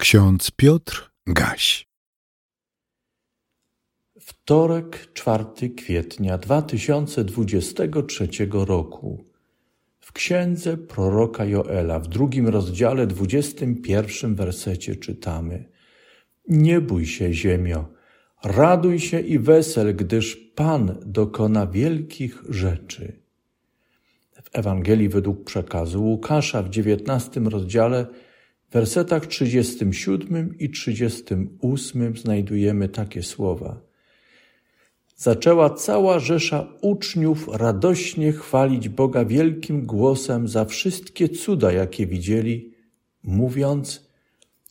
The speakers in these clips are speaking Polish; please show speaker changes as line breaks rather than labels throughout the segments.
Ksiądz Piotr Gaś.
Wtorek, 4 kwietnia 2023 roku. W księdze proroka Joela w drugim rozdziale, 21 wersecie czytamy: Nie bój się, ziemio, raduj się i wesel, gdyż Pan dokona wielkich rzeczy. W Ewangelii według przekazu Łukasza w 19 rozdziale w wersetach 37 i 38 znajdujemy takie słowa. Zaczęła cała rzesza uczniów radośnie chwalić Boga wielkim głosem za wszystkie cuda, jakie widzieli, mówiąc: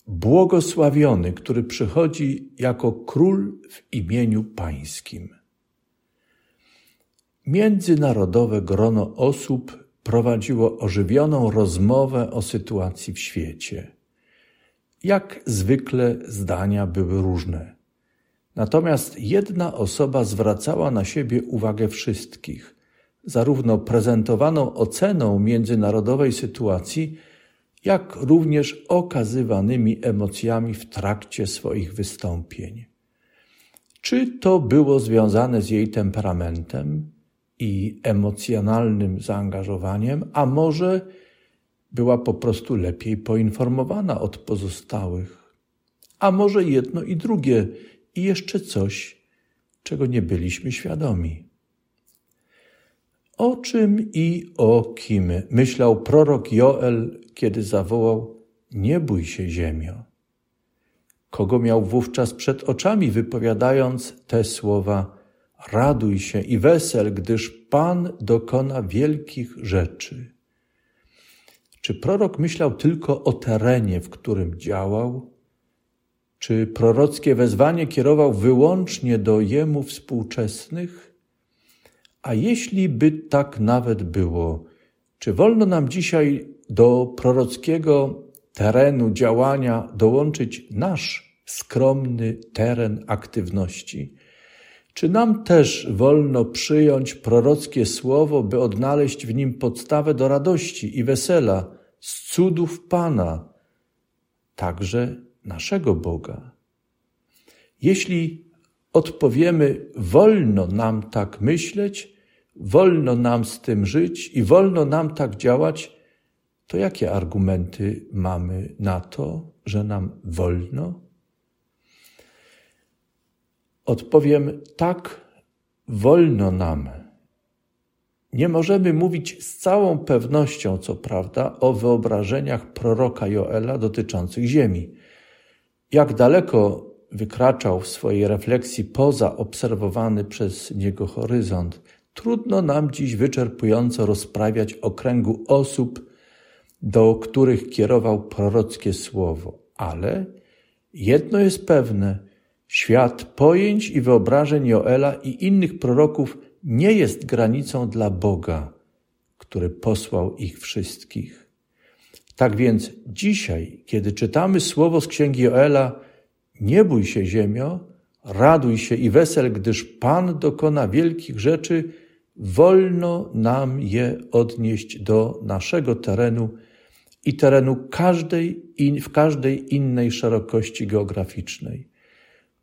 Błogosławiony, który przychodzi jako król w imieniu Pańskim. Międzynarodowe grono osób prowadziło ożywioną rozmowę o sytuacji w świecie. Jak zwykle zdania były różne. Natomiast jedna osoba zwracała na siebie uwagę wszystkich, zarówno prezentowaną oceną międzynarodowej sytuacji, jak również okazywanymi emocjami w trakcie swoich wystąpień. Czy to było związane z jej temperamentem, i emocjonalnym zaangażowaniem, a może była po prostu lepiej poinformowana od pozostałych, a może jedno i drugie i jeszcze coś, czego nie byliśmy świadomi. O czym i o kim myślał prorok Joel, kiedy zawołał: Nie bój się, ziemio. Kogo miał wówczas przed oczami, wypowiadając te słowa: Raduj się i wesel, gdyż Pan dokona wielkich rzeczy. Czy prorok myślał tylko o terenie, w którym działał? Czy prorockie wezwanie kierował wyłącznie do jemu współczesnych? A jeśli by tak nawet było, czy wolno nam dzisiaj do prorockiego terenu działania dołączyć nasz skromny teren aktywności? Czy nam też wolno przyjąć prorockie słowo, by odnaleźć w nim podstawę do radości i wesela z cudów Pana, także naszego Boga? Jeśli odpowiemy, wolno nam tak myśleć, wolno nam z tym żyć i wolno nam tak działać, to jakie argumenty mamy na to, że nam wolno? Odpowiem tak, wolno nam. Nie możemy mówić z całą pewnością, co prawda, o wyobrażeniach proroka Joela dotyczących Ziemi. Jak daleko wykraczał w swojej refleksji poza obserwowany przez niego horyzont, trudno nam dziś wyczerpująco rozprawiać o kręgu osób, do których kierował prorockie słowo. Ale jedno jest pewne – Świat pojęć i wyobrażeń Joela i innych proroków nie jest granicą dla Boga, który posłał ich wszystkich. Tak więc dzisiaj, kiedy czytamy słowo z księgi Joela, nie bój się ziemio, raduj się i wesel, gdyż Pan dokona wielkich rzeczy, wolno nam je odnieść do naszego terenu i terenu każdej, w każdej innej szerokości geograficznej.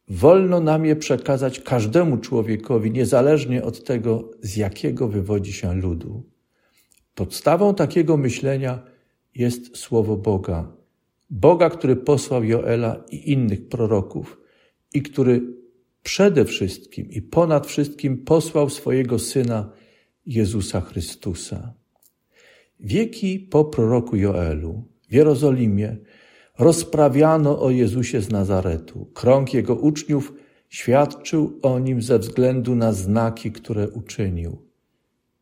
Wolno nam je przekazać każdemu człowiekowi, niezależnie od tego, z jakiego wywodzi się ludu. Podstawą takiego myślenia jest słowo Boga. Boga, który posłał Joela i innych proroków i który przede wszystkim i ponad wszystkim posłał swojego Syna Jezusa Chrystusa. Wieki po proroku Joelu w Jerozolimie rozprawiano o Jezusie z Nazaretu. Krąg jego uczniów świadczył o nim ze względu na znaki, które uczynił.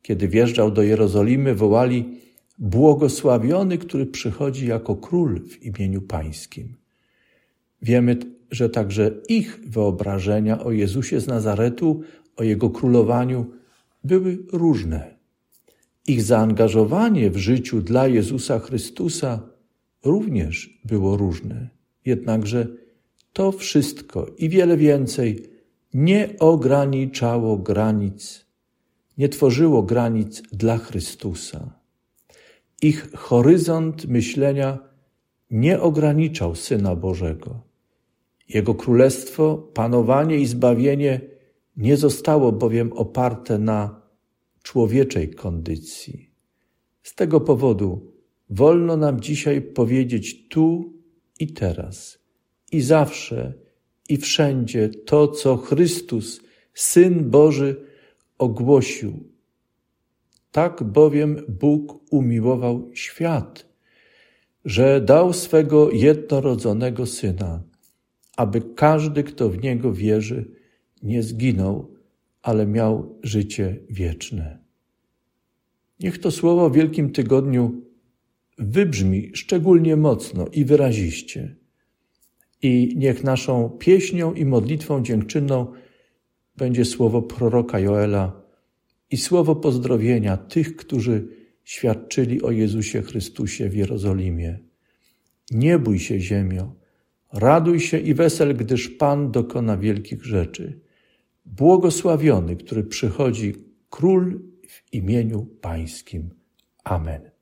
Kiedy wjeżdżał do Jerozolimy, wołali: Błogosławiony, który przychodzi jako król w imieniu Pańskim. Wiemy, że także ich wyobrażenia o Jezusie z Nazaretu, o jego królowaniu były różne. Ich zaangażowanie w życiu dla Jezusa Chrystusa również było różne. Jednakże to wszystko i wiele więcej nie ograniczało granic, nie tworzyło granic dla Chrystusa. Ich horyzont myślenia nie ograniczał Syna Bożego. Jego królestwo, panowanie i zbawienie nie zostało bowiem oparte na człowieczej kondycji. Z tego powodu wolno nam dzisiaj powiedzieć tu i teraz, i zawsze, i wszędzie to, co Chrystus, Syn Boży, ogłosił. Tak bowiem Bóg umiłował świat, że dał swego jednorodzonego Syna, aby każdy, kto w Niego wierzy, nie zginął, ale miał życie wieczne. Niech to słowo w Wielkim Tygodniu wybrzmi szczególnie mocno i wyraziście. I niech naszą pieśnią i modlitwą dziękczynną będzie słowo proroka Joela i słowo pozdrowienia tych, którzy świadczyli o Jezusie Chrystusie w Jerozolimie. Nie bój się, ziemio, raduj się i wesel, gdyż Pan dokona wielkich rzeczy. Błogosławiony, który przychodzi król w imieniu Pańskim. Amen.